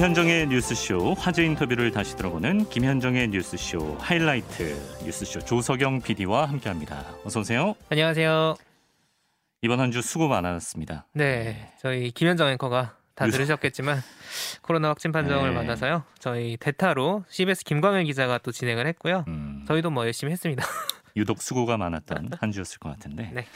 김현정의 뉴스쇼 화제 인터뷰를 다시 들어보는 김현정의 뉴스쇼 하이라이트 뉴스쇼 조석영 PD와 함께합니다. 어서 오세요. 안녕하세요. 이번 한 주 수고 많았습니다. 네, 저희 김현정 앵커가 다 뉴스- 들으셨겠지만 코로나 확진 판정을 네. 받아서요. 저희 대타로 CBS 김광일 기자가 또 진행을 했고요. 음, 저희도 뭐 열심히 했습니다. 유독 수고가 많았던 한 주였을 것 같은데. 네.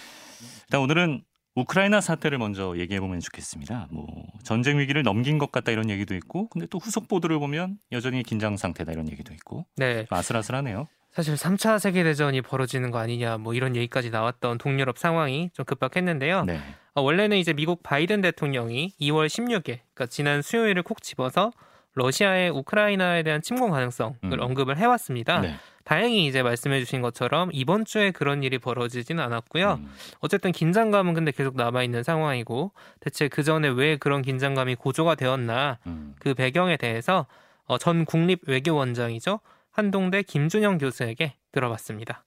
일단 오늘은 우크라이나 사태를 먼저 얘기해 보면 좋겠습니다. 뭐 전쟁 위기를 넘긴 것 같다 이런 얘기도 있고, 근데 또 후속 보도를 보면 여전히 긴장 상태다 이런 얘기도 있고 네, 좀 아슬아슬하네요. 사실 3차 세계 대전이 벌어지는 거 아니냐 뭐 이런 얘기까지 나왔던 동유럽 상황이 좀 급박했는데요. 네. 어, 원래는 이제 미국 바이든 대통령이 2월 16일, 그러니까 지난 수요일을 콕 집어서 러시아의 우크라이나에 대한 침공 가능성을 음. 언급을 해왔습니다. 네. 다행히 이제 말씀해주신 것처럼 이번 주에 그런 일이 벌어지지는 않았고요. 음, 어쨌든 긴장감은 근데 계속 남아 있는 상황이고 대체 그 전에 왜 그런 긴장감이 고조가 되었나 음. 그 배경에 대해서 어, 전 국립 외교원장이죠 한동대 김준영 교수에게 들어봤습니다.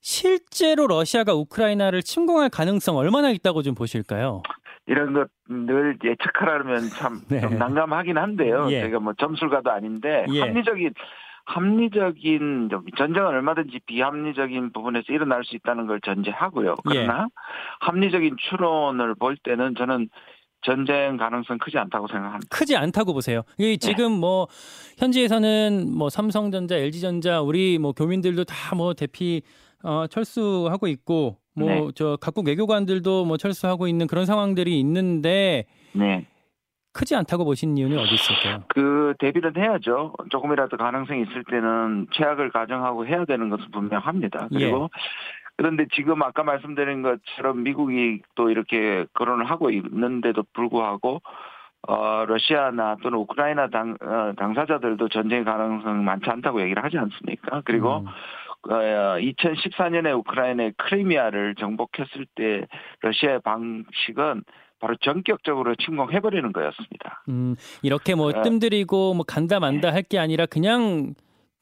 실제로 러시아가 우크라이나를 침공할 가능성 얼마나 있다고 좀 보실까요? 이런 것 늘 예측하려면 참 네. 좀 난감하긴 한데요. 예. 제가 뭐 점술가도 아닌데 예. 합리적인 합리적인 좀 전쟁은 얼마든지 비합리적인 부분에서 일어날 수 있다는 걸 전제하고요. 예. 그러나 합리적인 추론을 볼 때는 저는 전쟁 가능성 크지 않다고 생각합니다. 크지 않다고 보세요. 이 지금 뭐 현지에서는 뭐 삼성전자, LG전자 우리 뭐 교민들도 다 뭐 대피 어, 철수하고 있고 뭐 네. 저 각국 외교관들도 뭐 철수하고 있는 그런 상황들이 있는데 네. 크지 않다고 보신 이유는 어디 있을까요? 그 대비는 해야죠. 조금이라도 가능성이 있을 때는 최악을 가정하고 해야 되는 것은 분명합니다. 그리고 그런데 지금 아까 말씀드린 것처럼 미국이 또 이렇게 거론을 하고 있는데도 불구하고 어, 러시아나 또는 우크라이나 당, 어, 당사자들도 전쟁 가능성 많지 않다고 얘기를 하지 않습니까? 그리고 음. 어, 2014년에 우크라이나의 크리미아를 정복했을 때 러시아의 방식은 바로 전격적으로 침공해버리는 거였습니다. 음, 이렇게 뭐 어. 뜸들이고 뭐 간다 만다 할게 아니라 그냥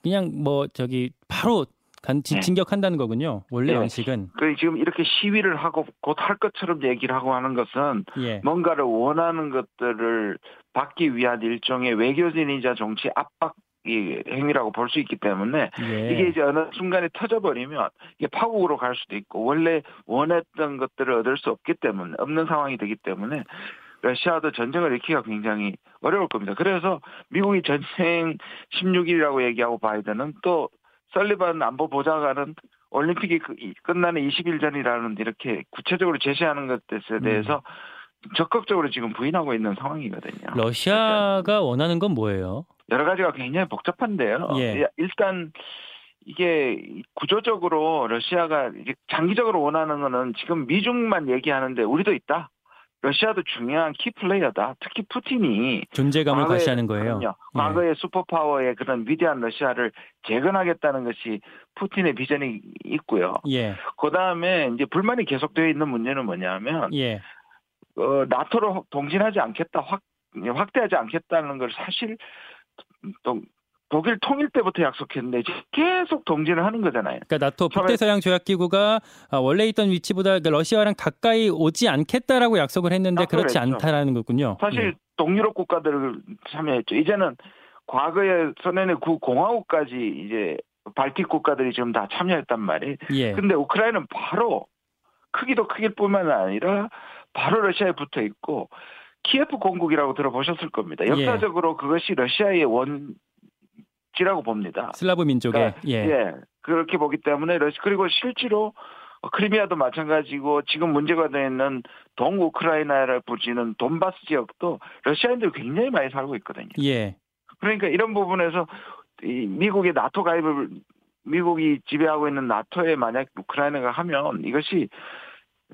그냥 뭐 저기 바로 간, 진- 네. 진격한다는 거군요. 원래 네. 원칙은 그 지금 이렇게 시위를 하고 곧 할 것처럼 얘기를 하고 하는 것은 예. 뭔가를 원하는 것들을 받기 위한 일종의 외교진이자 정치 압박 이 행위라고 볼 수 있기 때문에 예. 이게 이제 어느 순간에 터져버리면 이게 파국으로 갈 수도 있고 원래 원했던 것들을 얻을 수 없기 때문에 없는 상황이 되기 때문에 러시아도 전쟁을 일으키기가 굉장히 어려울 겁니다. 그래서 미국이 전쟁 16일이라고 얘기하고 바이든은 또 설리반 안보 보좌관은 올림픽이 그- 이- 끝나는 20일 전이라는 이렇게 구체적으로 제시하는 것에 대해서 적극적으로 지금 부인하고 있는 상황이거든요. 러시아가 원하는 건 뭐예요? 여러 가지가 굉장히 복잡한데요. 예. 일단 이게 구조적으로 러시아가 장기적으로 원하는 거는 지금 미중만 얘기하는데 우리도 있다. 러시아도 중요한 키 플레이어다. 특히 푸틴이 존재감을 과거에- 과시하는 거예요. 그럼요. 과거의 슈퍼파워의 그런 위대한 러시아를 재건하겠다는 것이 푸틴의 비전이 있고요. 예. 그 다음에 이제 불만이 계속되어 있는 문제는 뭐냐면 예. 어, 나토로 동진하지 않겠다, 확, 확대하지 않겠다는 걸 사실 또 독일 통일 때부터 약속했는데 계속 동진을 하는 거잖아요. 그러니까 나토 북대서양 조약 기구가 아, 원래 있던 위치보다 그러니까 러시아랑 가까이 오지 않겠다라고 약속을 했는데 약속을 그렇지 했죠. 않다라는 거군요. 사실 동유럽 국가들을 참여했죠. 이제는 과거에 소련의 구 공화국까지 이제 발틱 국가들이 지금 다 참여했단 말이에요. 예. 근데 우크라이나는 바로 크기도 크길 뿐만 아니라 바로 러시아에 붙어 있고 키예프 공국이라고 들어보셨을 겁니다. 예. 역사적으로 그것이 러시아의 원지라고 봅니다. 슬라브 민족의 예. 예. 그렇게 보기 때문에 러시 그리고 실제로 크리미아도 마찬가지고 지금 문제가 되는 동우크라이나를 부지는 돈바스 지역도 러시아인들이 굉장히 많이 살고 있거든요. 예. 그러니까 이런 부분에서 이 미국의 나토 가입을 미국이 지배하고 있는 나토에 만약 우크라이나가 하면 이것이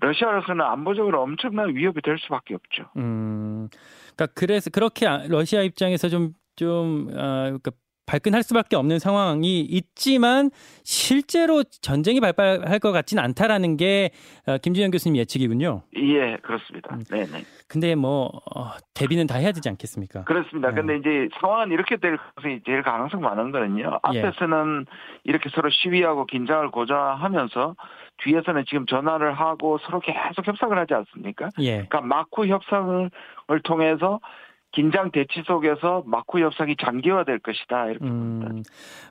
러시아로서는 안보적으로 엄청난 위협이 될 수밖에 없죠. 음. 그러니까 그래서 그렇게 아- 러시아 입장에서 좀좀 아, 그러니까 발끈할 수밖에 없는 상황이 있지만 실제로 전쟁이 발발할 것 같지는 않다라는 게 어, 김준현 교수님 예측이군요. 예, 그렇습니다. 음. 네네. 근데 뭐 어, 대비는 다 해야 되지 않겠습니까? 그렇습니다. 네. 근데 이제 상황은 이렇게 될 가능성이 제일 가능성 많은 거는요. 예. 앞에서는 이렇게 서로 시위하고 긴장을 고조하면서 뒤에서는 지금 전화를 하고 서로 계속 협상을 하지 않습니까? 예. 그러니까 마쿠 협상을 통해서 긴장 대치 속에서 마쿠 협상이 장기화될 것이다 이렇게 봅니다. 음,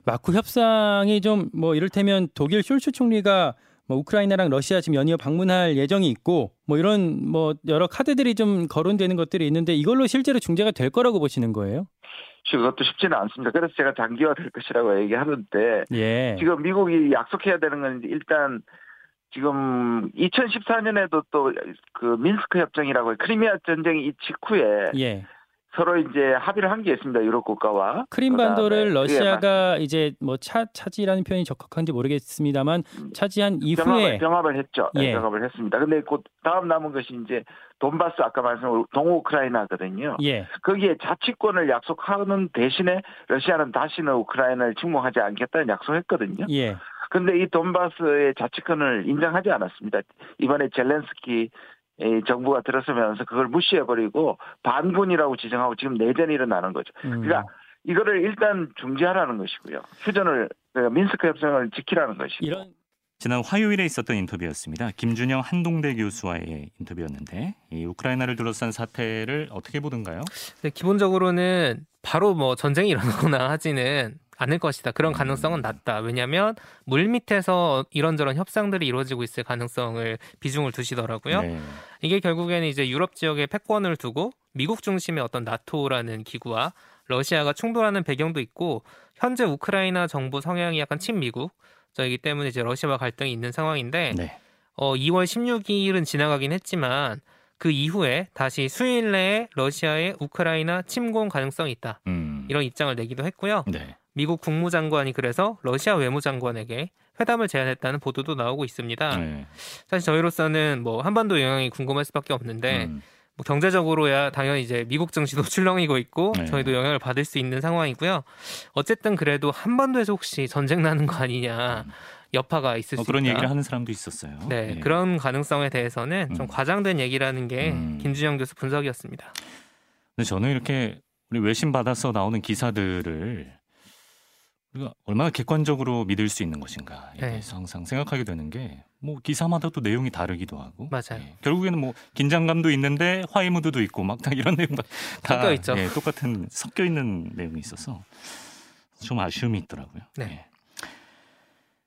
마쿠 협상이 좀 뭐 이를테면 독일 숄츠 총리가 뭐 우크라이나랑 러시아 지금 연이어 방문할 예정이 있고 뭐 이런 뭐 여러 카드들이 좀 거론되는 것들이 있는데 이걸로 실제로 중재가 될 거라고 보시는 거예요? 그것도 쉽지는 않습니다. 그래서 제가 장기화될 것이라고 얘기하는데 예. 지금 미국이 약속해야 되는 건 일단 지금 2014년에도 또 그 민스크 협정이라고 해요. 크리미아 전쟁이 이 직후에 예. 서로 이제 합의를 한 게 있습니다. 유럽 국가와. 크림반도를 그게 러시아가 이제 뭐 차, 차지라는 표현이 적합한지 모르겠습니다만 차지한 병합을, 이후에 병합을 했죠. 네, 예. 병합을 했습니다. 근데 곧 다음 남은 것이 이제 돈바스 아까 말씀한 동우크라이나거든요. 예. 거기에 자치권을 약속하는 대신에 러시아는 다시는 우크라이나를 침공하지 않겠다는 약속했거든요. 예. 근데 이 돈바스의 자치권을 인정하지 않았습니다. 이번에 젤렌스키 이 정부가 들어서면서 그걸 무시해버리고 반군이라고 지정하고 지금 내전이 일어나는 거죠. 음. 그러니까 이거를 일단 중지하라는 것이고요. 휴전을 그러니까 민스크 협상을 지키라는 것이고. 이런 지난 화요일에 있었던 인터뷰였습니다. 김준영 한동대 교수와의 인터뷰였는데 이 우크라이나를 둘러싼 사태를 어떻게 보던가요? 근데 기본적으로는 바로 뭐 전쟁이 일어나거나 하지는 않을 것이다. 그런 가능성은 낮다. 왜냐하면 물 밑에서 이런저런 협상들이 이루어지고 있을 가능성을 비중을 두시더라고요. 네. 이게 결국에는 이제 유럽 지역에 패권을 두고 미국 중심의 어떤 나토라는 기구와 러시아가 충돌하는 배경도 있고 현재 우크라이나 정부 성향이 약간 친미국이기 때문에 이제 러시아와 갈등이 있는 상황인데 네. 어, 2월 16일은 지나가긴 했지만 그 이후에 다시 수일 내에 러시아의 우크라이나 침공 가능성이 있다. 음. 이런 입장을 내기도 했고요. 네. 미국 국무장관이 그래서 러시아 외무장관에게 회담을 제안했다는 보도도 나오고 있습니다. 네. 사실 저희로서는 뭐 한반도 영향이 궁금할 수밖에 없는데 음. 뭐 경제적으로야 당연히 이제 미국 증시도 출렁이고 있고 네. 저희도 영향을 받을 수 있는 상황이고요. 어쨌든 그래도 한반도에서 혹시 전쟁 나는 거 아니냐 여파가 있을 어, 수 그런 있다. 얘기를 하는 사람도 있었어요. 네, 예. 그런 가능성에 대해서는 좀 음. 과장된 얘기라는 게 음. 김준영 교수 분석이었습니다. 근데 저는 이렇게 우리 외신 받아서 나오는 기사들을 우리가 얼마나 객관적으로 믿을 수 있는 것인가에 네. 대해서 항상 생각하게 되는 게 뭐 기사마다 또 내용이 다르기도 하고 맞아요. 예. 결국에는 뭐 긴장감도 있는데 화해 무드도 있고 막 다 이런 내용 다 있죠. 예, 똑같은 섞여 있는 내용이 있어서 좀 아쉬움이 있더라고요. 네. 예.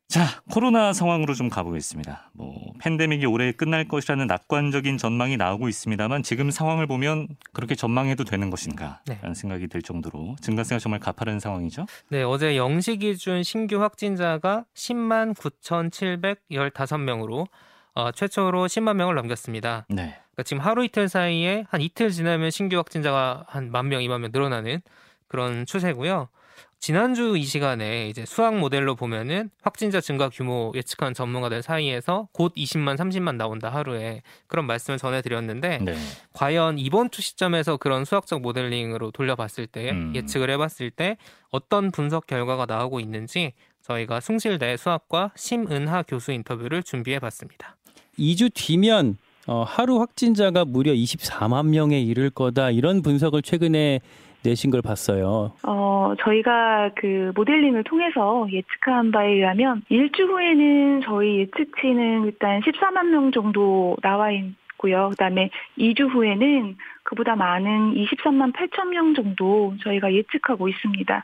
자, 코로나 상황으로 좀 가보겠습니다. 뭐 팬데믹이 올해 끝날 것이라는 낙관적인 전망이 나오고 있습니다만 지금 상황을 보면 그렇게 전망해도 되는 것인가? 네. 라는 생각이 들 정도로 증가세가 정말 가파른 상황이죠. 네, 어제 0시 기준 신규 확진자가 10만 9,715명으로 어, 최초로 10만 명을 넘겼습니다. 네. 그러니까 지금 하루 이틀 사이에 한 이틀 지나면 신규 확진자가 한 만 명, 2만 명 늘어나는 그런 추세고요. 지난주 이 시간에 이제 수학 모델로 보면은 확진자 증가 규모 예측한 전문가들 사이에서 곧 20만, 30만 나온다 하루에 그런 말씀을 전해드렸는데 네. 과연 이번 주 시점에서 그런 수학적 모델링으로 돌려봤을 때 음. 예측을 해봤을 때 어떤 분석 결과가 나오고 있는지 저희가 숭실대 수학과 심은하 교수 인터뷰를 준비해봤습니다. 2주 뒤면 어, 하루 확진자가 무려 24만 명에 이를 거다 이런 분석을 최근에 내신 걸 봤어요. 어, 저희가 그 모델링을 통해서 예측한 바에 의하면 일주 후에는 저희 예측치는 일단 14만 명 정도 나와 있고요. 그다음에 2주 후에는 그보다 많은 23만 8천 명 정도 저희가 예측하고 있습니다.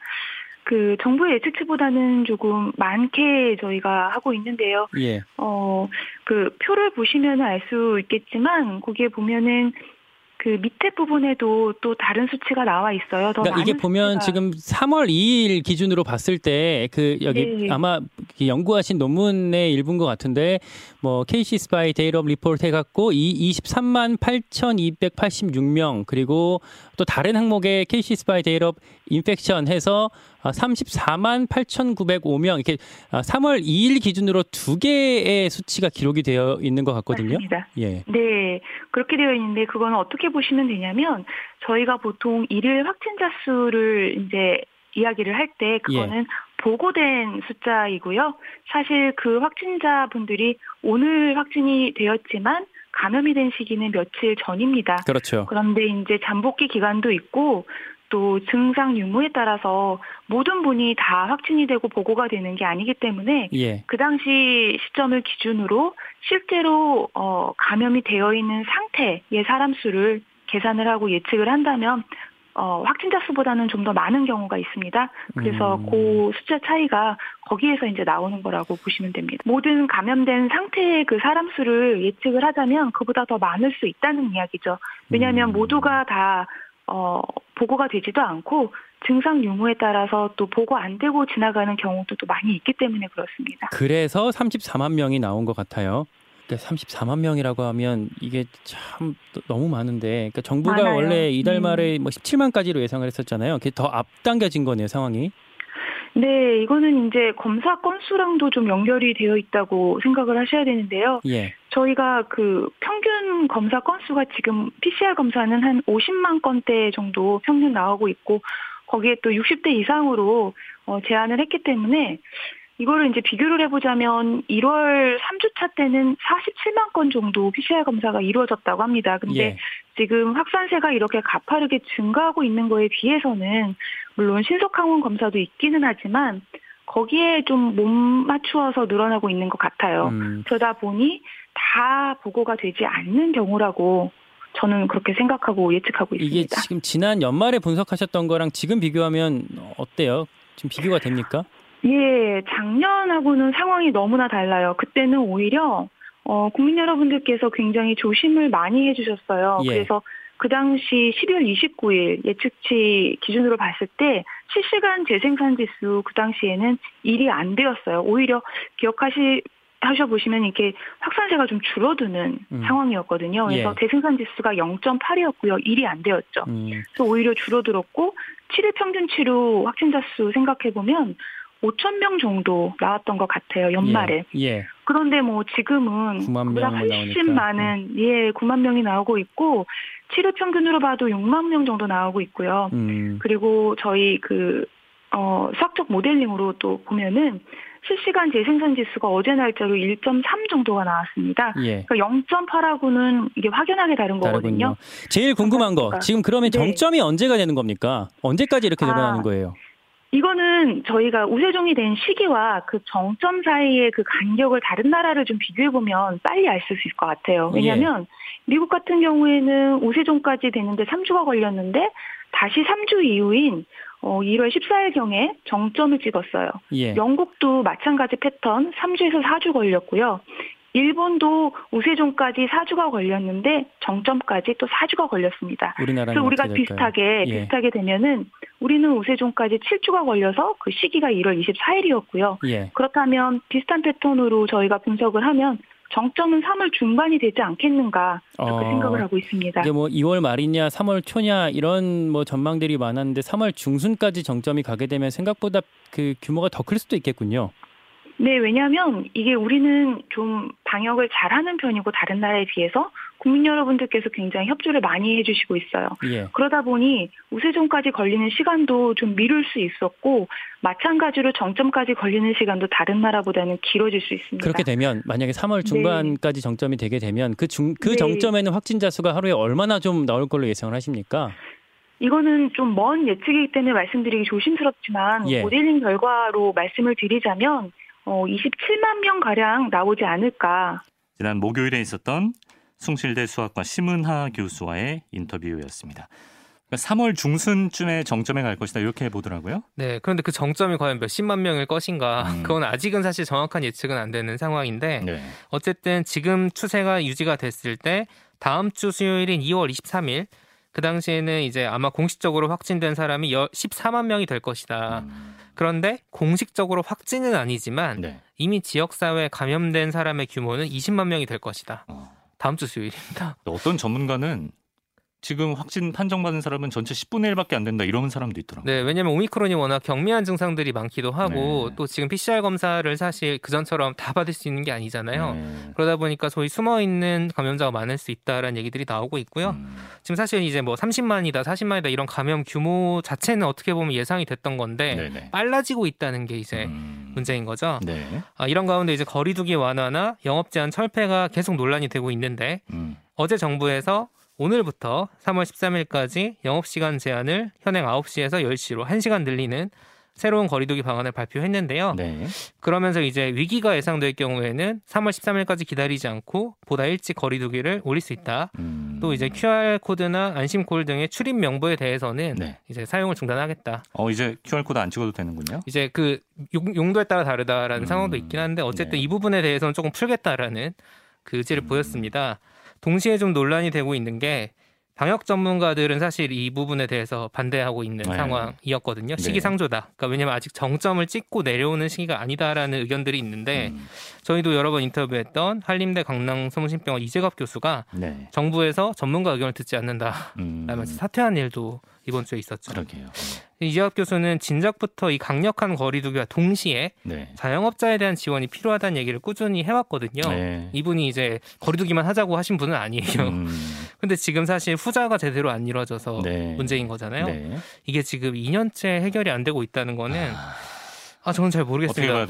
그 정부의 예측치보다는 조금 많게 저희가 하고 있는데요. 예. 어, 그 표를 보시면 알 수 있겠지만 거기에 보면은 그 밑에 부분에도 또 다른 수치가 나와 있어요. 더 그러니까 이게 보면. 지금 3월 2일 기준으로 봤을 때 그 여기 네. 아마 연구하신 논문의 일부인 것 같은데 뭐 KC 스파이 데이업 리포트 해갖고 이 23만 8,286명 그리고 또 다른 항목의 KC 스파이 데이업 인펙션 해서 34만 8,905명 이렇게 3월 2일 기준으로 두 개의 수치가 기록이 되어 있는 것 같거든요. 맞습니다. 예. 네, 그렇게 되어 있는데 그거는 어떻게 보시면 되냐면 저희가 보통 일일 확진자 수를 이제 이야기를 할 때 그거는 보고된 숫자이고요. 사실 그 확진자분들이 오늘 확진이 되었지만 감염이 된 시기는 며칠 전입니다. 그렇죠. 그런데 이제 잠복기 기간도 있고 또 증상 유무에 따라서 모든 분이 다 확진이 되고 보고가 되는 게 아니기 때문에 예. 그 당시 시점을 기준으로 실제로 어, 감염이 되어 있는 상태의 사람 수를 계산을 하고 예측을 한다면 어, 확진자 수보다는 좀 더 많은 경우가 있습니다. 그래서 음. 그 숫자 차이가 거기에서 이제 나오는 거라고 보시면 됩니다. 모든 감염된 상태의 그 사람 수를 예측을 하자면 그보다 더 많을 수 있다는 이야기죠. 왜냐하면 음. 모두가 다 어, 보고가 되지도 않고 증상 유무에 따라서 또 보고 안 되고 지나가는 경우도 또 많이 있기 때문에 그렇습니다. 그래서 34만 명이 나온 것 같아요. 그러니까 34만 명이라고 하면 이게 참 너무 많은데, 그러니까 정부가 많아요. 원래 이달 음. 말에 뭐 17만까지로 예상을 했었잖아요. 그게 더 앞당겨진 거네요, 상황이. 네, 이거는 이제 검사 건수랑도 좀 연결이 되어 있다고 생각을 하셔야 되는데요. 예. 저희가 그 평균 검사 건수가 지금 PCR 검사는 한 50만 건대 정도 평균 나오고 있고 거기에 또 60대 이상으로 어, 제한을 했기 때문에 이거를 이제 비교를 해보자면 1월 3주차 때는 47만 건 정도 PCR 검사가 이루어졌다고 합니다. 근데 예. 지금 확산세가 이렇게 가파르게 증가하고 있는 거에 비해서는 물론 신속 항원 검사도 있기는 하지만 거기에 좀 못 맞추어서 늘어나고 있는 것 같아요. 음, 그러다 보니 다 보고가 되지 않는 경우라고 저는 그렇게 생각하고 예측하고 이게 있습니다. 지금 지난 연말에 분석하셨던 거랑 지금 비교하면 어때요? 지금 비교가 됩니까? 예, 작년하고는 상황이 너무나 달라요. 그때는 오히려 어, 국민 여러분들께서 굉장히 조심을 많이 해주셨어요. 예. 그래서 그 당시 12월 29일 예측치 기준으로 봤을 때 실시간 재생산 지수 그 당시에는 1이 안 되었어요. 오히려 기억하시 하셔 보시면 이렇게 확산세가 좀 줄어드는 음. 상황이었거든요. 그래서 예. 재생산 지수가 0.8이었고요. 1이 안 되었죠. 음, 그래서 오히려 줄어들었고 7일 평균 치료 확진자 수 생각해 보면 5천 명 정도 나왔던 것 같아요 연말에. 예. 예. 그런데 뭐 지금은 9만 그보다 명만 훨씬. 많은 예 9만 명이 나오고 있고 7일 평균으로 봐도 6만 명 정도 나오고 있고요. 음, 그리고 저희 그 어, 수학적 모델링으로 또 보면은 실시간 재생산 지수가 어제 날짜로 1.3 정도가 나왔습니다. 예. 그러니까 0.8하고는 이게 확연하게 다른 거거든요. 다르군요. 제일 궁금한 거. 지금 그러면 네. 정점이 언제가 되는 겁니까? 언제까지 이렇게 아. 늘어나는 거예요? 이거는 저희가 우세종이 된 시기와 그 정점 사이의 그 간격을 다른 나라를 좀 비교해 보면 빨리 알 수 있을 것 같아요. 왜냐하면 미국 같은 경우에는 우세종까지 되는데 3주가 걸렸는데 다시 3주 이후인 어, 1월 14일 경에 정점을 찍었어요. 예. 영국도 마찬가지 패턴 3주에서 4주 걸렸고요. 일본도 우세종까지 4주가 걸렸는데 정점까지 또 4주가 걸렸습니다. 그래서 우리가? 비슷하게 예. 비슷하게 되면은 우리는 우세종까지 7주가 걸려서 그 시기가 1월 24일이었고요. 예. 그렇다면 비슷한 패턴으로 저희가 분석을 하면 정점은 3월 중반이 되지 않겠는가 그렇게 어, 생각을 하고 있습니다. 이게 뭐 2월 말이냐 3월 초냐 이런 뭐 전망들이 많았는데 3월 중순까지 정점이 가게 되면 생각보다 그 규모가 더 클 수도 있겠군요. 네, 왜냐하면 이게 우리는 좀 방역을 잘하는 편이고 다른 나라에 비해서 국민 여러분들께서 굉장히 협조를 많이 해주시고 있어요. 예. 그러다 보니 우세종까지 걸리는 시간도 좀 미룰 수 있었고 마찬가지로 정점까지 걸리는 시간도 다른 나라보다는 길어질 수 있습니다. 그렇게 되면 만약에 3월 중반까지 정점이 되게 되면 그 중 그 네. 정점에는 확진자 수가 하루에 얼마나 좀 나올 걸로 예상을 하십니까? 이거는 좀 먼 예측이기 때문에 말씀드리기 조심스럽지만 예. 모델링 결과로 말씀을 드리자면 어, 27만 명 가량 나오지 않을까. 지난 목요일에 있었던 숭실대 수학과 심은하 교수와의 인터뷰였습니다. 그러니까 3월 중순쯤에 정점에 갈 것이다 이렇게 보더라고요. 네, 그런데 그 정점이 과연 몇십만 명일 것인가? 음. 그건 아직은 사실 정확한 예측은 안 되는 상황인데 네. 어쨌든 지금 추세가 유지가 됐을 때 다음 주 수요일인 2월 23일 그 당시에는 이제 아마 공식적으로 확진된 사람이 14만 명이 될 것이다. 음, 그런데 공식적으로 확진은 아니지만 네. 이미 지역사회에 감염된 사람의 규모는 20만 명이 될 것이다. 어. 다음 주 수요일입니다. 어떤 전문가는 지금 확진 판정받은 사람은 전체 10분의 1밖에 안 된다 이러는 사람도 있더라고요. 네, 왜냐면 오미크론이 워낙 경미한 증상들이 많기도 하고 네. 또 지금 PCR 검사를 사실 그 전처럼 다 받을 수 있는 게 아니잖아요. 네. 그러다 보니까 소위 숨어 있는 감염자가 많을 수 있다라는 얘기들이 나오고 있고요. 음, 지금 사실 이제 뭐 30만이다, 40만이다 이런 감염 규모 자체는 어떻게 보면 예상이 됐던 건데 네네. 빨라지고 있다는 게 이제 음, 문제인 거죠. 네. 아, 이런 가운데 이제 거리두기 완화나 영업 제한 철폐가 계속 논란이 되고 있는데 음, 어제 정부에서 오늘부터 3월 13일까지 영업 시간 제한을 현행 9시에서 10시로 1시간 늘리는 새로운 거리두기 방안을 발표했는데요. 네. 그러면서 이제 위기가 예상될 경우에는 3월 13일까지 기다리지 않고 보다 일찍 거리두기를 올릴 수 있다. 음. 또 이제 QR 코드나 안심 콜 등의 출입 명부에 대해서는 네. 이제 사용을 중단하겠다. 어 이제 QR 코드 안 찍어도 되는군요. 이제 그 용- 용도에 따라 다르다라는 음. 상황도 있긴 한데 어쨌든 네. 이 부분에 대해서는 조금 풀겠다라는 그 의지를 음. 보였습니다. 동시에 좀 논란이 되고 있는 게 방역 전문가들은 사실 이 부분에 대해서 반대하고 있는 네. 상황이었거든요. 네. 시기상조다. 그러니까 왜냐면 아직 정점을 찍고 내려오는 시기가 아니다라는 의견들이 있는데 음. 저희도 여러 번 인터뷰했던 한림대 강남성심병원 이재갑 교수가 네. 정부에서 전문가 의견을 듣지 않는다. 음. 라면서 사퇴한 일도 이번 주에 있었죠. 그러게요. 이재갑 교수는 진작부터 이 강력한 거리두기와 동시에 네. 자영업자에 대한 지원이 필요하다는 얘기를 꾸준히 해왔거든요. 네. 이분이 이제 거리두기만 하자고 하신 분은 아니에요. 음. 근데 지금 사실 후자가 제대로 안 이루어져서 네. 문제인 거잖아요. 네. 이게 지금 2년째 해결이 안 되고 있다는 거는 아, 아 저는 잘 모르겠습니다.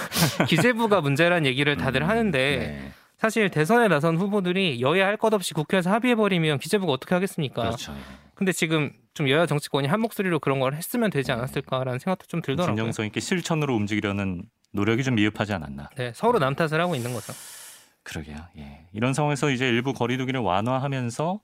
기재부가 문제란 얘기를 다들 음, 하는데 네. 사실 대선에 나선 후보들이 여야 할 것 없이 국회에서 합의해 버리면 기재부가 어떻게 하겠습니까? 그렇죠. 근데 지금 좀 여야 정치권이 한 목소리로 그런 걸 했으면 되지 않았을까라는 생각도 좀 들더라고요. 진정성 있게 실천으로 움직이려는 노력이 좀 미흡하지 않았나. 네, 서로 남 탓을 하고 있는 거죠. 그러게요. 예. 이런 상황에서 이제 일부 거리두기를 완화하면서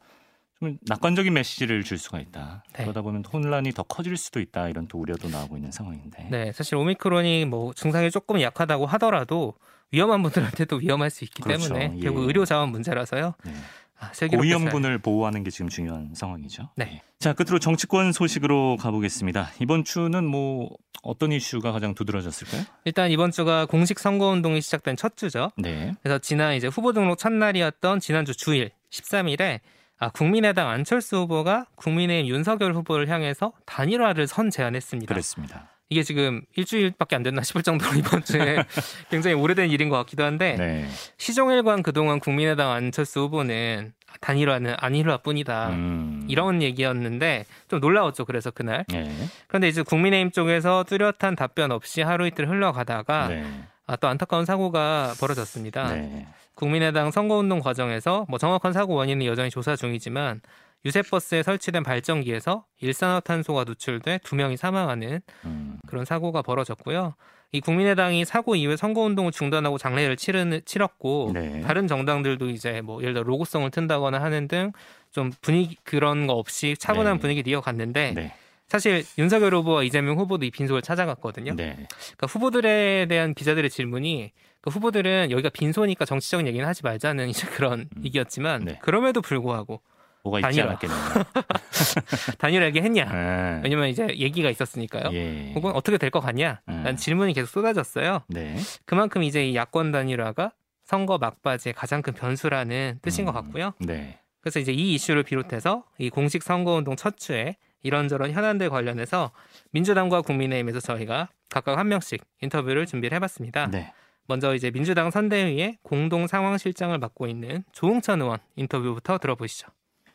좀 낙관적인 메시지를 줄 수가 있다. 네. 그러다 보면 혼란이 더 커질 수도 있다. 이런 또 우려도 나오고 있는 상황인데. 네, 사실 오미크론이 뭐 증상이 조금 약하다고 하더라도 위험한 분들한테도 위험할 수 있기 그렇죠. 때문에 예. 결국 의료 자원 문제라서요. 네. 아, 잘- 고위험군을 보호하는 게 지금 중요한 상황이죠. 네. 예. 자, 끝으로 정치권 소식으로 가보겠습니다. 이번 주는 뭐 어떤 이슈가 가장 두드러졌을까요? 일단 이번 주가 공식 선거 운동이 시작된 첫 주죠. 네. 그래서 지난 이제 후보 등록 첫날이었던 지난주 주일 13일에 아, 국민의당 안철수 후보가 국민의힘 윤석열 후보를 향해서 단일화를 선 제안했습니다. 그랬습니다. 이게 지금 일주일밖에 안 됐나 싶을 정도로 이번 주에 굉장히 오래된 일인 것 같기도 한데 네. 시종일관 그동안 국민의당 안철수 후보는 단일화는 안일화뿐이다. 음. 이런 얘기였는데 좀 놀라웠죠. 그래서 그날. 네. 그런데 이제 국민의힘 쪽에서 뚜렷한 답변 없이 하루 이틀 흘러가다가 네. 아, 또 안타까운 사고가 벌어졌습니다. 네. 국민의당 선거운동 과정에서 뭐 정확한 사고 원인은 여전히 조사 중이지만 유세버스에 설치된 발전기에서 일산화탄소가 누출돼 두 명이 사망하는 음. 그런 사고가 벌어졌고요. 이 국민의당이 사고 이후에 선거운동을 중단하고 장례를 치르는, 치렀고 네. 다른 정당들도 이제 뭐 예를 들어 로고송을 튼다거나 하는 등 좀 분위기 그런 거 없이 차분한 네. 분위기 이어갔는데 네. 사실 윤석열 후보와 이재명 후보도 이 빈소를 찾아갔거든요. 네. 그러니까 후보들에 대한 기자들의 질문이 그 후보들은 여기가 빈소니까 정치적인 얘기는 하지 말자는 이제 그런 음. 얘기였지만 네. 그럼에도 불구하고 뭐가 있지 단일화. 않았겠네요. 단일하게 했냐? 네. 왜냐면 이제 얘기가 있었으니까요. 예. 혹은 어떻게 될 것 같냐? 음. 라는 질문이 계속 쏟아졌어요. 네. 그만큼 이제 이 야권 단일화가 선거 막바지의 가장 큰 변수라는 뜻인 음. 것 같고요. 네. 그래서 이제 이 이슈를 비롯해서 이 공식 선거운동 첫 주에 이런저런 현안들 관련해서 민주당과 국민의힘에서 저희가 각각 한 명씩 인터뷰를 준비를 해봤습니다. 네. 먼저 이제 민주당 선대위의 공동 상황실장을 맡고 있는 조응찬 의원 인터뷰부터 들어보시죠.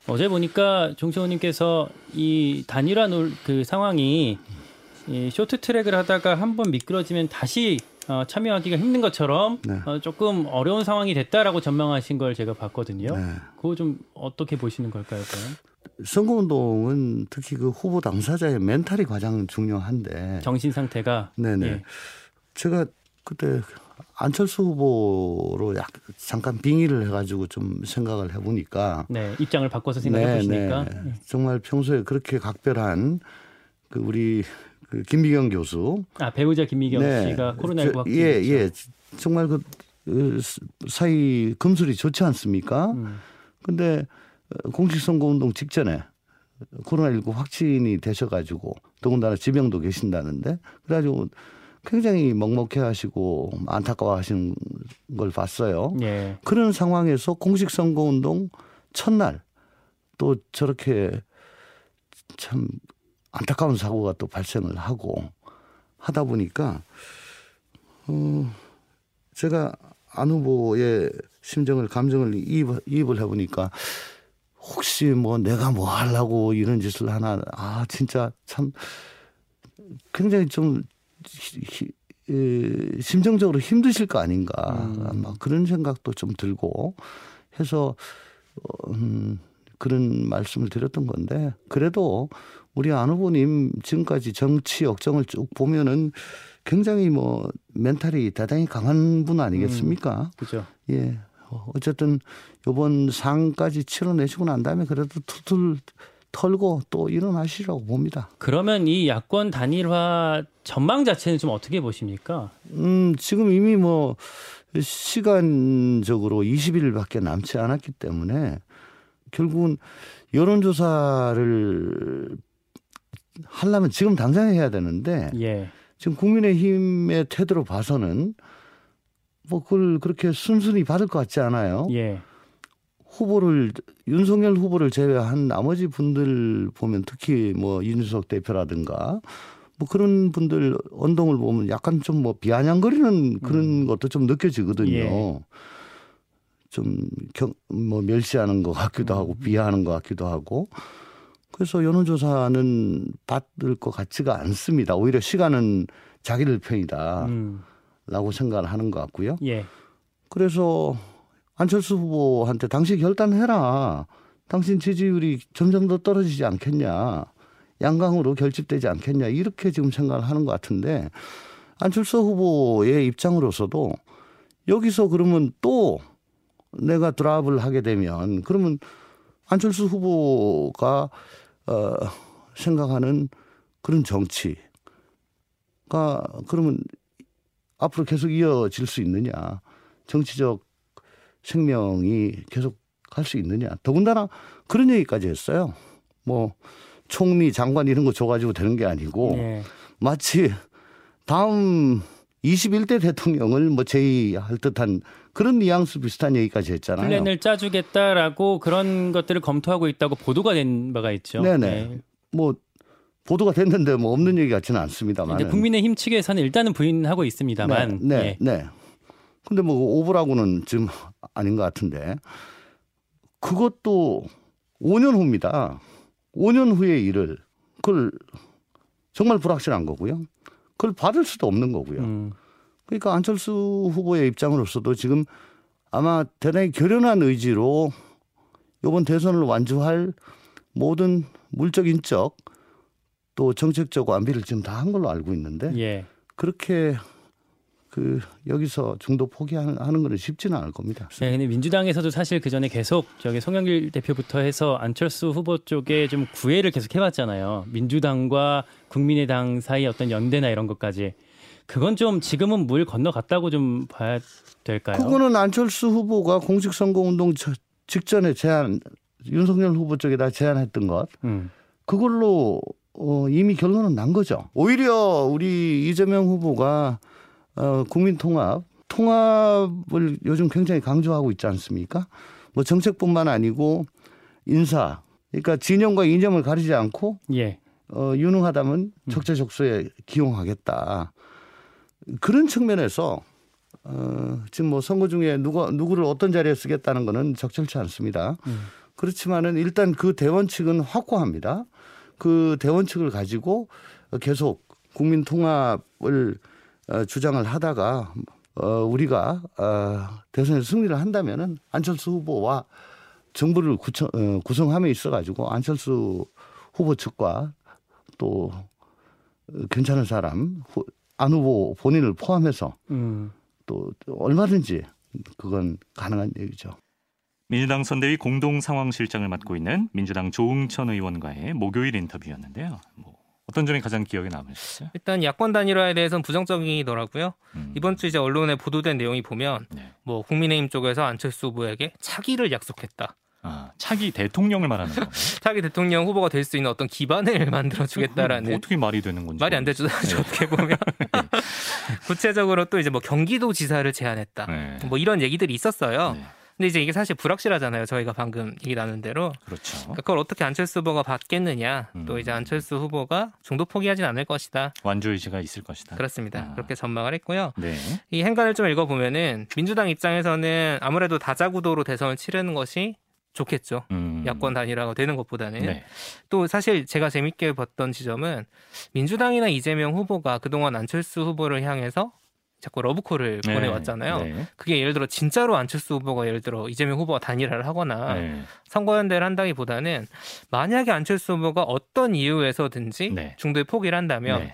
어제 보니까 종시호님께서 이 단일화 놀, 그 상황이 이 쇼트 트랙을 하다가 한 번 미끄러지면 다시 어, 참여하기가 힘든 것처럼 네. 어, 조금 어려운 상황이 됐다라고 전망하신 걸 제가 봤거든요. 네. 그거 좀 어떻게 보시는 걸까요? 그럼? 선거운동은 특히 그 후보 당사자의 멘탈이 가장 중요한데. 정신 상태가 네네. 예. 제가 그때 안철수 후보로 약 잠깐 빙의를 해가지고 좀 생각을 해보니까. 네, 입장을 바꿔서 생각해 보시니까 네. 정말 평소에 그렇게 각별한 그 우리 그 김미경 교수. 아 배우자 김미경 씨가 코로나19 저- 확진 예, 예. 정말 그 어, 사이 금술이 좋지 않습니까? 음. 근데 어, 공식 선거 운동 직전에 코로나19 확진이 되셔가지고 더군다나 지병도 계신다는데 그래가지고 굉장히 먹먹해 하시고 안타까워 하시는 걸 봤어요. 예. 그런 상황에서 공식 선거 운동 첫날 또 저렇게 참 안타까운 사고가 또 발생을 하고 하다 보니까 어 제가 안 후보의 심정을 감정을 이입, 이입을 해보니까 혹시 뭐 내가 뭐 하려고 이런 짓을 하나 아 진짜 참 굉장히 좀 심정적으로 힘드실 거 아닌가 음. 막 그런 생각도 좀 들고 해서 어, 음, 그런 말씀을 드렸던 건데 그래도 우리 안 후보님 지금까지 정치 역정을 쭉 보면은 굉장히 뭐 멘탈이 대단히 강한 분 아니겠습니까? 그죠. 예. 어, 어쨌든 요번 상까지 치러내시고 난 다음에 그래도 툴툴 털고 또 일어나시라고 봅니다. 그러면 이 야권 단일화 전망 자체는 좀 어떻게 보십니까? 음, 지금 이미 뭐 시간적으로 20일밖에 남지 않았기 때문에 결국은 여론조사를 하려면 지금 당장 해야 되는데 예. 지금 국민의힘의 태도로 봐서는 뭐 그걸 그렇게 순순히 받을 것 같지 않아요. 예. 후보를 윤석열 후보를 제외한 나머지 분들 보면 특히 뭐 이준석 대표라든가 뭐 그런 분들 언동을 보면 약간 좀 뭐 비아냥거리는 그런 것도 좀 느껴지거든요. 예. 좀뭐 멸시하는 것 같기도 하고 비하하는 것 같기도 하고 그래서 여론조사는 받을 것 같지가 않습니다. 오히려 시간은 자기들 편이다라고 음. 생각을 하는 것 같고요. 예. 그래서 안철수 후보한테 당신 결단해라. 당신 지지율이 점점 더 떨어지지 않겠냐. 양강으로 결집되지 않겠냐. 이렇게 지금 생각을 하는 것 같은데 안철수 후보의 입장으로서도 여기서 그러면 또 내가 드랍을 하게 되면 그러면 안철수 후보가 어 생각하는 그런 정치가 그러면 앞으로 계속 이어질 수 있느냐. 정치적 생명이 계속 갈 수 있느냐. 더군다나 그런 얘기까지 했어요. 뭐 총리 장관 이런 거 줘가지고 되는 게 아니고 예. 마치 다음 21대 대통령을 뭐 제의할 듯한 그런 뉘앙스 비슷한 얘기까지 했잖아요. 플랜을 짜주겠다라고 그런 것들을 검토하고 있다고 보도가 된 바가 있죠. 네네. 예. 뭐 보도가 됐는데 뭐 없는 얘기 같지는 않습니다만. 국민의힘 측에서는 일단은 부인하고 있습니다만. 네, 예. 네, 네. 근데 뭐 오보라고는 지금 아닌 것 같은데 그것도 5년 후입니다. 5년 후의 일을 그걸 정말 불확실한 거고요. 그걸 받을 수도 없는 거고요. 음. 그러니까 안철수 후보의 입장으로서도 지금 아마 대단히 결연한 의지로 이번 대선을 완주할 모든 물적, 인적 또 정책적 완비를 지금 다 한 걸로 알고 있는데 예. 그렇게 그 여기서 중도 포기하는 하는 거는 쉽지는 않을 겁니다. 네, 근데 민주당에서도 사실 그 전에 계속 저기 송영길 대표부터 해서 안철수 후보 쪽에 좀 구애를 계속 해왔잖아요. 민주당과 국민의당 사이 어떤 연대나 이런 것까지. 그건 좀 지금은 물 건너갔다고 좀 봐야 될까요? 그거는 안철수 후보가 공식 선거 운동 저- 직전에 제안 윤석열 후보 쪽에다 제안했던 것 음. 그걸로 어, 이미 결론은 난 거죠. 오히려 우리 이재명 후보가 어, 국민 통합, 통합을 요즘 굉장히 강조하고 있지 않습니까? 뭐 정책뿐만 아니고 인사, 그러니까 진영과 이념을 가리지 않고 예. 어, 유능하다면 적재적소에 기용하겠다. 그런 측면에서 어, 지금 뭐 선거 중에 누가 누구를 어떤 자리에 쓰겠다는 거는 적절치 않습니다. 음. 그렇지만은 일단 그 대원칙은 확고합니다. 그 대원칙을 가지고 계속 국민 통합을 어, 주장을 하다가 어, 우리가 어, 대선에 승리를 한다면은 안철수 후보와 정부를 구청, 어, 구성함에 있어 가지고 안철수 후보 측과 또 괜찮은 사람 후- 안 후보 본인을 포함해서 음. 또 얼마든지 그건 가능한 얘기죠. 민주당 선대위 공동 상황실장을 맡고 있는 민주당 조응천 의원과의 목요일 인터뷰였는데요. 뭐 어떤 점이 가장 기억에 남으셨어요? 일단 야권 단일화에 대해서는 부정적이더라고요. 음. 이번 주 이제 언론에 보도된 내용이 보면 네. 뭐 국민의힘 쪽에서 안철수 후보에게 차기를 약속했다. 아, 차기 대통령을 말하는 건가요? 차기 대통령 후보가 될 수 있는 어떤 기반을 만들어 주겠다라는 어떻게 말이 되는 건지 말이 안 되죠. 네. 어떻게 보면 구체적으로 또 이제 뭐 경기도 지사를 제안했다. 네. 뭐 이런 얘기들이 있었어요. 네, 근데 이제 이게 사실 불확실하잖아요. 저희가 방금 얘기 나눈 대로 그렇죠. 그러니까 그걸 어떻게 안철수 후보가 받겠느냐. 음. 또 이제 안철수 후보가 중도 포기하진 않을 것이다. 완주 의지가 있을 것이다. 그렇습니다. 아. 그렇게 전망을 했고요. 네. 이 행간을 좀 읽어보면은 민주당 입장에서는 아무래도 다자구도로 대선을 치르는 것이 좋겠죠. 음. 야권 단일화가 되는 것보다는 네. 또 사실 제가 재밌게 봤던 지점은 민주당이나 이재명 후보가 그동안 안철수 후보를 향해서 자꾸 러브콜을 네. 보내왔잖아요. 네. 그게 예를 들어 진짜로 안철수 후보가 예를 들어 이재명 후보와 단일화를 하거나 네. 선거연대를 한다기보다는 만약에 안철수 후보가 어떤 이유에서든지 네. 중도에 포기를 한다면 네.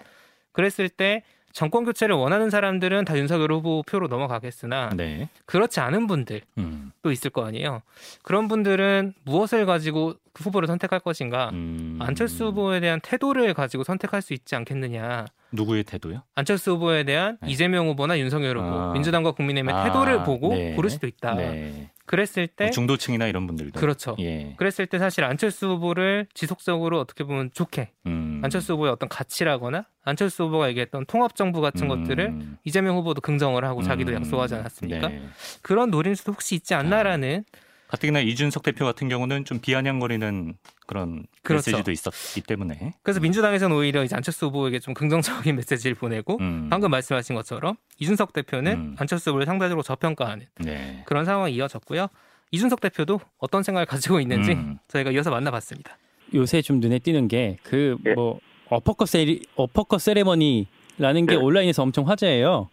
그랬을 때 정권 교체를 원하는 사람들은 다 윤석열 후보 표로 넘어가겠으나 네. 그렇지 않은 분들 음. 또 있을 거 아니에요. 그런 분들은 무엇을 가지고 그 후보를 선택할 것인가? 음. 안철수 후보에 대한 태도를 가지고 선택할 수 있지 않겠느냐. 누구의 태도요? 안철수 후보에 대한 네. 이재명 후보나 윤석열 후보, 아. 민주당과 국민의힘의 아, 태도를 보고 네. 고를 수도 있다. 네. 그랬을 때뭐 중도층이나 이런 분들도 그렇죠. 예. 그랬을 때 사실 안철수 후보를 지속적으로 어떻게 보면 좋게 음. 안철수 후보의 어떤 가치라거나 안철수 후보가 얘기했던 통합 정부 같은 음. 것들을 이재명 후보도 긍정을 하고 자기도 음. 약속하지 않았습니까? 네. 그런 노림수도 혹시 있지 않나라는 가뜩이나 이준석 대표 같은 경우는 좀 비아냥거리는 그런 그렇죠. 메시지도 있었기 때문에 그래서 민주당에서는 오히려 이제 안철수 후보에게 좀 긍정적인 메시지를 보내고 음. 방금 말씀하신 것처럼 이준석 대표는 음. 안철수 후보를 상대적으로 저평가하는 네. 그런 상황이 이어졌고요. 이준석 대표도 어떤 생각을 가지고 있는지 음. 저희가 이어서 만나봤습니다. 요새 좀 눈에 띄는 게그 예. 뭐 어퍼컷 세리 어퍼컷 세레머니라는 게 예. 온라인에서 엄청 화제예요.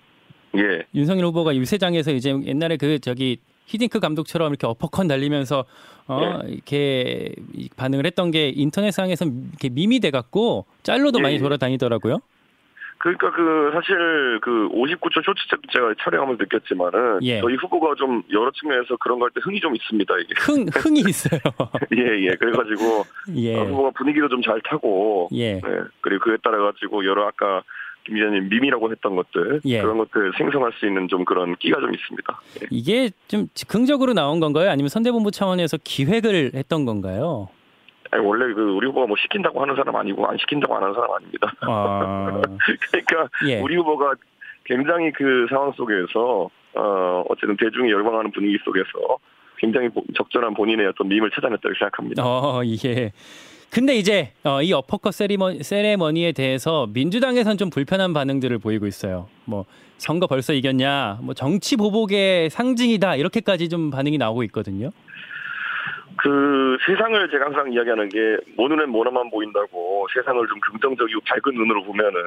예. 윤석열 후보가 유세장에서 이제 옛날에 그 저기 히딩크 감독처럼 이렇게 어퍼컷 날리면서 어 예. 이렇게 이 반응을 했던 게 인터넷상에서 이렇게 밈이 돼 갖고 짤로도 예, 많이 예. 돌아다니더라고요. 그러니까 그 사실 그 59초 쇼츠 제가 촬영하면서 느꼈지만은 예. 저희 후보가 좀 여러 측면에서 그런 거 할 때 흥이 좀 있습니다 이게. 흥 흥이 있어요. 예, 예. 그래가지고 예. 어, 후보가 분위기도 좀 잘 타고, 예. 예. 그리고 그에 따라 가지고 여러 아까 김 기자님 밈이라고 했던 것들 예. 그런 것들 생성할 수 있는 좀 그런 끼가 좀 있습니다. 예. 이게 좀 즉흥적으로 나온 건가요? 아니면 선대본부 차원에서 기획을 했던 건가요? 아니, 원래 그 우리 후보가 뭐 시킨다고 하는 사람 아니고 안 시킨다고 안 하는 사람 아닙니다. 아, 그러니까 예. 우리 후보가 굉장히 그 상황 속에서 어 어쨌든 대중이 열광하는 분위기 속에서 굉장히 보- 적절한 본인의 어떤 밈을 찾아냈다고 생각합니다. 어, 예. 근데 이제 어, 이 어퍼컷 세리머니, 세레머니에 대해서 민주당에선 좀 불편한 반응들을 보이고 있어요. 뭐 선거 벌써 이겼냐, 뭐 정치 보복의 상징이다 이렇게까지 좀 반응이 나오고 있거든요. 그 세상을 제가 항상 이야기하는 게 모 눈엔 모나만 보인다고 세상을 좀 긍정적이고 밝은 눈으로 보면은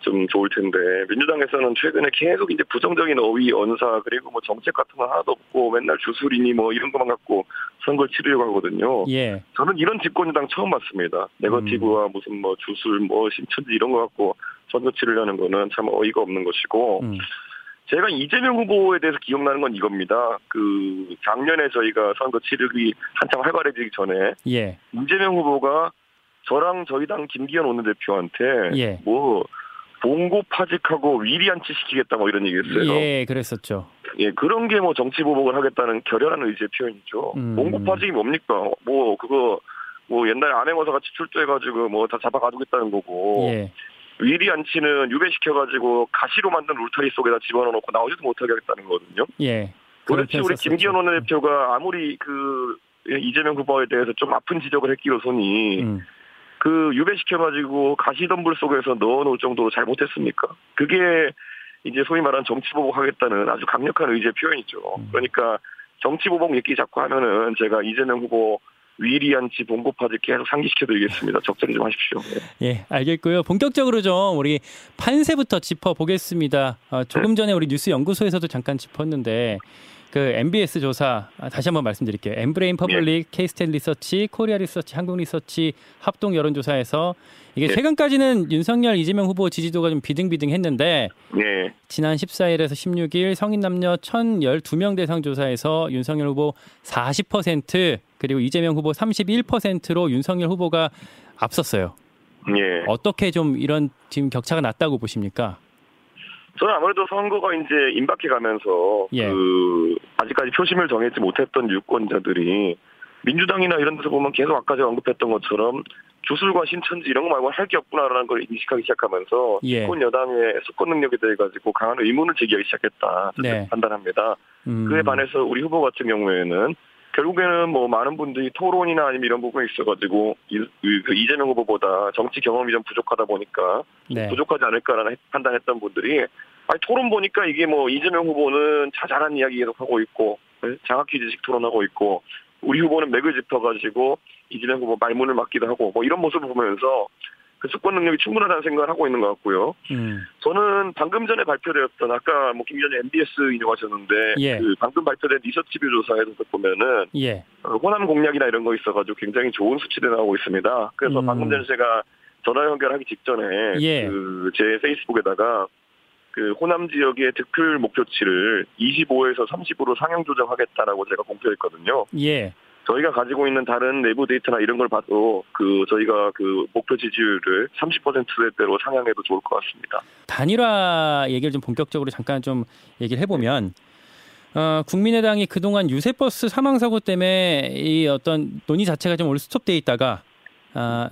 좀 좋을 텐데 민주당에서는 최근에 계속 이제 부정적인 어휘 언사 그리고 뭐 정책 같은 건 하나도 없고 맨날 주술이니 뭐 이런 것만 갖고 선거 치르려고 하거든요. 예, 저는 이런 집권여당 처음 봤습니다. 네거티브와 무슨 뭐 주술 뭐 심천지 이런 거 갖고 선거 치르려는 거는 참 어이가 없는 것이고 음, 제가 이재명 후보에 대해서 기억나는 건 이겁니다. 그 작년에 저희가 선거 치르기 한참 활발해지기 전에 예, 이재명 후보가 저랑 저희 당 김기현 원내대표한테 예. 뭐 봉고 파직하고 위리안치 시키겠다 뭐 이런 얘기했어요. 예, 그랬었죠. 예, 그런 게 뭐 정치 보복을 하겠다는 결연한 의지의 표현이죠. 음. 봉고 파직이 뭡니까? 뭐 그거 뭐 옛날에 암행어사 같이 출두해가지고 뭐 다 잡아가두겠다는 거고 예, 위리안치는 유배시켜가지고 가시로 만든 울타리 속에다 집어넣어놓고 나오지도 못하게 하겠다는 거거든요. 예. 그렇지 우리. 김기현 원내대표가 아무리 그 이재명 후보에 대해서 좀 아픈 지적을 했기로서니 음, 그 유배시켜가지고 가시덤불 속에서 넣어놓을 정도로 잘못했습니까? 그게 이제 소위 말하는 정치보복하겠다는 아주 강력한 의지의 표현이죠. 음. 그러니까 정치보복 얘기 자꾸 하면은 제가 이재명 후보 위리안치 봉고파지 계속 상기시켜드리겠습니다. 적절히 좀 하십시오. 네. 예, 알겠고요. 본격적으로 좀 우리 판세부터 짚어 보겠습니다. 어, 조금 전에 우리 뉴스 연구소에서도 잠깐 짚었는데 그 NBS 조사 아, 다시 한번 말씀드릴게요. 엠브레인 퍼블릭, 케이스탯 리서치, 코리아 리서치, 한국 리서치 합동 여론조사에서 이게 예. 최근까지는 윤석열, 이재명 후보 지지도가 좀 비등비등했는데 예. 지난 14일에서 16일 성인 남녀 1,012명 대상 조사에서 윤석열 후보 40% 그리고 이재명 후보 31%로 윤석열 후보가 앞섰어요. 예. 어떻게 좀 이런 지금 격차가 났다고 보십니까? 저는 아무래도 선거가 이제 임박해 가면서 예. 그 아직까지 표심을 정하지 못했던 유권자들이 민주당이나 이런 데서 보면 계속 아까 제가 언급했던 것처럼 주술과 신천지 이런 거 말고 할 게 없구나라는 걸 인식하기 시작하면서 예. 집권 여당의 수권 능력에 대해 가지고 강한 의문을 제기하기 시작했다 네. 판단합니다. 음, 그에 반해서 우리 후보 같은 경우에는 결국에는 뭐 많은 분들이 토론이나 아니면 이런 부분이 있어가지고 이, 이- 그 이재명 후보보다 정치 경험이 좀 부족하다 보니까 네. 부족하지 않을까라는 판단했던 분들이 아니 토론 보니까 이게 뭐 이재명 후보는 자잘한 이야기 계속 하고 있고 네? 장학 퀴즈식 토론하고 있고 우리 후보는 맥을 짚어가지고 이재명 후보 말문을 막기도 하고 뭐 이런 모습을 보면서 그 수권 능력이 충분하다는 생각을 하고 있는 것 같고요. 음. 저는 방금 전에 발표되었던 아까 뭐 김기현이 NBS 인용하셨는데 예. 그 방금 발표된 리서치 뷰 조사에서 보면은 예. 어, 호남 공략이나 이런 거 있어가지고 굉장히 좋은 수치들이 나오고 있습니다. 그래서 음. 방금 전에 제가 전화 연결하기 직전에 예. 그제 페이스북에다가 그 호남 지역의 득표율 목표치를 25에서 30으로 상향 조정하겠다라고 제가 공표했거든요. 예. 저희가 가지고 있는 다른 내부 데이터나 이런 걸 봐도 그 저희가 그 목표 지지율을 30%대로 상향해도 좋을 것 같습니다. 단일화 얘기를 좀 본격적으로 잠깐 좀 얘기를 해보면 어, 국민의당이 그동안 유세버스 사망 사고 때문에 이 어떤 논의 자체가 좀 오늘 스톱돼 있다가 아,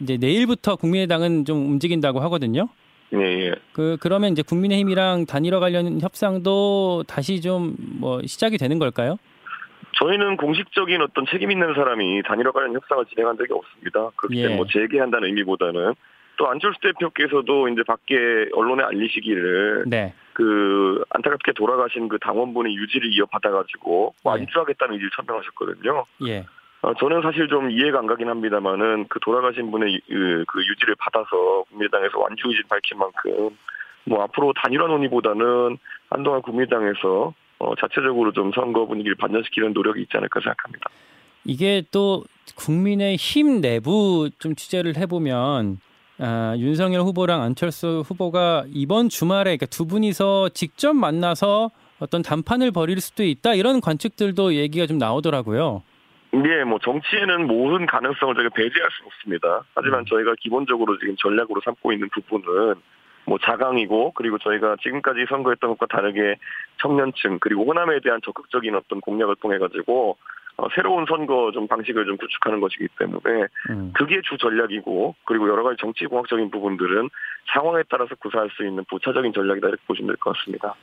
이제 내일부터 국민의당은 좀 움직인다고 하거든요. 예, 예. 그 그러면 이제 국민의힘이랑 단일화 관련 협상도 다시 좀 뭐 시작이 되는 걸까요? 저희는 공식적인 어떤 책임 있는 사람이 단일화 관련 협상을 진행한 적이 없습니다. 그렇기 예. 때문에 뭐 재개한다는 의미보다는 또 안철수 대표께서도 이제 밖에 언론에 알리시기를 네. 그 안타깝게 돌아가신 그 당원분의 유지를 이어받아가지고 뭐 네. 의지를 천명하셨거든요. 예. 어, 저는 사실 좀 이해가 안 가긴 합니다만은 그 돌아가신 분의 그, 그 유지를 받아서 국민의당에서 완주 의지를 밝힌 만큼 뭐 앞으로 단일화 논의보다는 한동안 국민의당에서 어, 자체적으로 좀 선거 분위기를 반전시키는 노력이 있지 않을까 생각합니다. 이게 또 국민의 힘 내부 좀 취재를 해보면 아, 윤석열 후보랑 안철수 후보가 이번 주말에 그러니까 두 분이서 직접 만나서 어떤 담판을 벌일 수도 있다 이런 관측들도 얘기가 좀 나오더라고요. 예, 뭐 정치에는 모든 가능성을 저희가 배제할 수 없습니다. 하지만 저희가 기본적으로 지금 전략으로 삼고 있는 부분은 뭐 자강이고 그리고 저희가 지금까지 선거했던 것과 다르게 청년층 그리고 호남에 대한 적극적인 어떤 공략을 통해 가지고 어, 새로운 선거 좀 방식을 좀 구축하는 것이기 때문에 음. 그게 주 전략이고 그리고 여러 가지 정치 공학적인 부분들은 상황에 따라서 구사할 수 있는 부차적인 전략이다 이렇게 보시면 될 것 같습니다.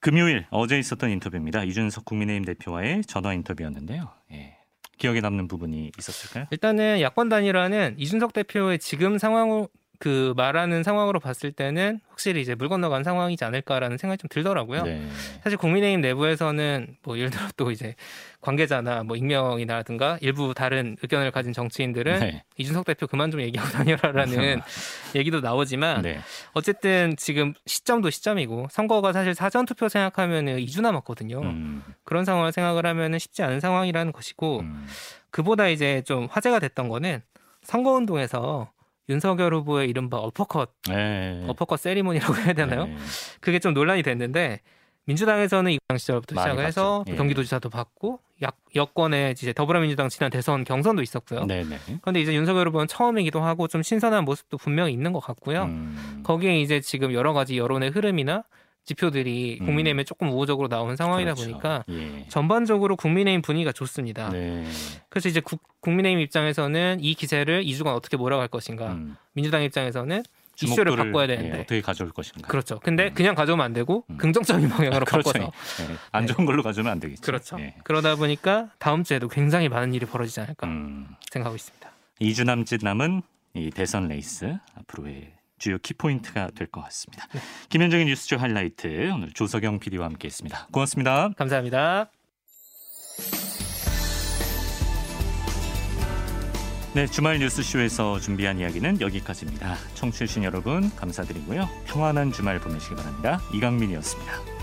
금요일 어제 있었던 인터뷰입니다. 이준석 국민의힘 대표와의 전화 인터뷰였는데요. 예. 기억에 남는 부분이 있었을까요? 일단은 야권 단일화는 이준석 대표의 지금 상황 그 말하는 상황으로 봤을 때는 확실히 이제 물 건너간 상황이지 않을까라는 생각이 좀 들더라고요. 네. 사실 국민의힘 내부에서는 뭐 예를 들어 또 이제 관계자나 뭐 익명이라든가 일부 다른 의견을 가진 정치인들은 네. 이준석 대표 그만 좀 얘기하고 다녀라라는 얘기도 나오지만 네. 어쨌든 지금 시점도 시점이고 선거가 사실 사전 투표 생각하면은 2주 남았거든요. 음, 그런 상황을 생각을 하면은 쉽지 않은 상황이라는 것이고 음. 그보다 이제 좀 화제가 됐던 거는 선거 운동에서 윤석열 후보의 이른바 어퍼컷, 네. 어퍼컷 세리머니라고 해야 되나요? 네. 그게 좀 논란이 됐는데 민주당에서는 이강 시절부터 시작을 해서. 예. 경기도지사도 받고 약, 여권에 이제 더불어민주당 지난 대선 경선도 있었고요. 네, 네. 그런데 이제 윤석열 후보는 처음이기도 하고 좀 신선한 모습도 분명히 있는 것 같고요. 음. 거기에 이제 지금 여러 가지 여론의 흐름이나 지표들이 음. 국민의힘에 조금 우호적으로 나오는 상황이다 그렇죠. 보니까 예. 전반적으로 국민의힘 분위기가 좋습니다. 네. 그래서 이제 국, 국민의힘 입장에서는 이 기세를 2주간 어떻게 몰아갈 것인가. 음. 민주당 입장에서는 이슈를 바꿔야 예, 되는데. 어떻게 가져올 것인가. 그렇죠. 근데 음. 그냥 가져오면 안 되고 음. 긍정적인 방향으로 그렇죠. 바꿔서 예. 안 좋은 걸로 가져오면 안 되겠죠. 그렇죠. 예. 그러다 보니까 다음 주에도 굉장히 많은 일이 벌어지지 않을까 음. 생각하고 있습니다. 2주 남짓 남은 이 대선 레이스 앞으로의 주요 키포인트가 될 것 같습니다. 네. 김현정의 뉴스쇼 하이라이트 오늘 조석영 PD와 함께했습니다. 고맙습니다. 감사합니다. 네, 주말 뉴스쇼에서 준비한 이야기는 여기까지입니다. 청취해주신 여러분 감사드리고요. 평안한 주말 보내시기 바랍니다. 이강민이었습니다.